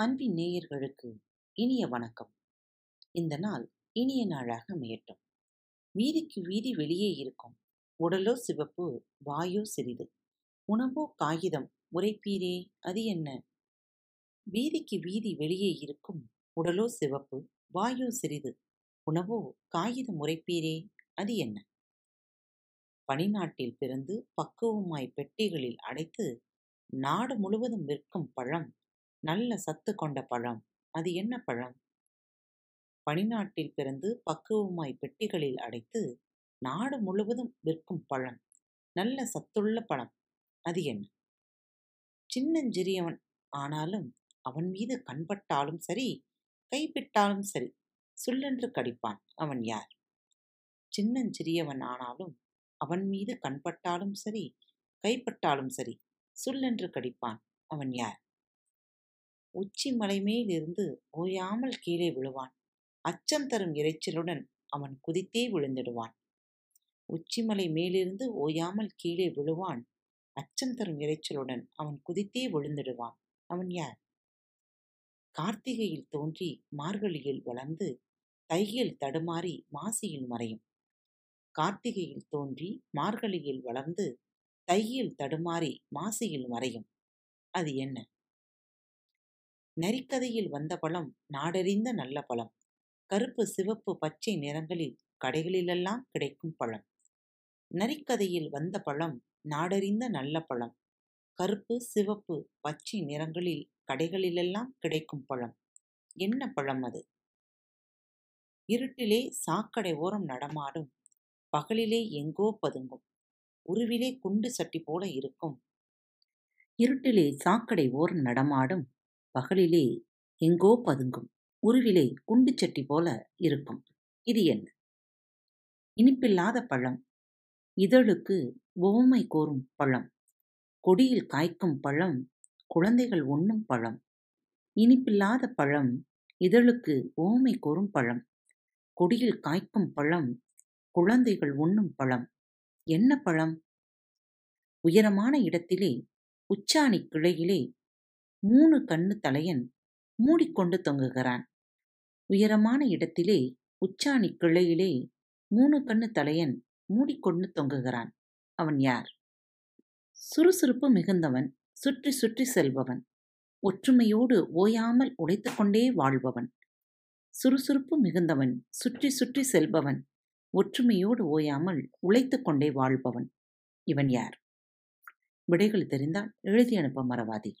அன்பின் நேயர்களுக்கு இனிய வணக்கம். இந்த நாள் இனிய நாளாக அமையட்டும். வீதிக்கு வீதி வெளியே இருக்கும் உடலோ சிவப்பு வாயோ சிறிது. உணவோ காகிதம் உரைப்பீரே அது என்ன? வீதிக்கு வீதி வெளியே இருக்கும் உடலோ சிவப்பு வாயோ சிறிது. உணவோ காகிதம் உரைப்பீரே அது என்ன? பனிநாட்டில் பிறந்து பக்குவமாய் பெட்டிகளில் அடைத்து நாடு முழுவதும் விற்கும் பழம் நல்ல சத்து கொண்ட பழம். அது என்ன பழம்? பனிநாட்டில் பிறந்து பக்குவமாய் பெட்டிகளில் அடைத்து நாடு முழுவதும் விற்கும் பழம். நல்ல சத்துள்ள பழம். அது என்ன? சின்னஞ்சிறியவன் ஆனாலும் அவன் மீது கண்பட்டாலும் சரி கைப்பிட்டாலும் சரி சுல்லென்று கடிப்பான் அவன் யார்? சின்னஞ்சிறியவன் ஆனாலும் அவன் மீது கண்பட்டாலும் சரி கைப்பட்டாலும் சரி சுல்லென்று கடிப்பான் அவன் யார்? உச்சி மலைமேலிருந்து ஓயாமல் கீழே விழுவான். அச்சம் தரும் இரைச்சலுடன் அவன் குதித்தே விழுந்திடுவான். உச்சிமலை மேலிருந்து ஓயாமல் கீழே விழுவான். அச்சம் தரும் இரைச்சலுடன் அவன் குதித்தே விழுந்திடுவான். அவன் யார்? கார்த்திகையில் தோன்றி மார்கழியில் வளர்ந்து தையில் தடுமாறி மாசியில் மறையும். கார்த்திகையில் தோன்றி மார்கழியில் வளர்ந்து தையில் தடுமாறி மாசியில் மறையும். அது என்ன? நரிக்கதையில் வந்த பழம் நாடறிந்த நல்ல பழம். கருப்பு சிவப்பு பச்சை நிறங்களில் கடைகளிலெல்லாம் கிடைக்கும் பழம். நரிக்கதையில் வந்த பழம் நாடறிந்த நல்ல பழம். கருப்பு சிவப்பு பச்சை நிறங்களில் கடைகளிலெல்லாம் கிடைக்கும் பழம். என்ன பழம் அது? இருட்டிலே சாக்கடை ஓரம் நடமாடும் பகலிலே எங்கோ பதுங்கும் உருவிலே குண்டு சட்டி போல இருக்கும். இருட்டிலே சாக்கடை ஓரம் நடமாடும் பகலிலே எங்கோ பதுங்கும் உருவிலே குண்டு சட்டி போல இருக்கும். இது என்ன? இனிப்பில்லாத பழம். இதழுக்கு ஓமை கோரும் பழம். கொடியில் காய்க்கும் பழம் குழந்தைகள் உண்ணும் பழம். இனிப்பில்லாத பழம் இதழுக்கு ஓமை கோரும் பழம். கொடியில் காய்க்கும் பழம் குழந்தைகள் உண்ணும் பழம். என்ன பழம்? உயரமான இடத்திலே உச்சாணி கிளையிலே மூணு கண்ணு தலையன் மூடிக்கொண்டு தொங்குகிறான். உயரமான இடத்திலே உச்சாணி கிளையிலே மூணு கண்ணு தலையன் மூடிக்கொண்டு தொங்குகிறான். அவன் யார்? சுறுசுறுப்பு மிகுந்தவன் சுற்றி சுற்றி செல்பவன் ஒற்றுமையோடு ஓயாமல் உழைத்து கொண்டே வாழ்பவன். சுறுசுறுப்பு மிகுந்தவன் சுற்றி சுற்றி செல்பவன் ஒற்றுமையோடு ஓயாமல் உழைத்து கொண்டே வாழ்பவன். இவன் யார்? விடைகள் தெரிந்தால் எழுதி அனுப்ப மறவாதீர்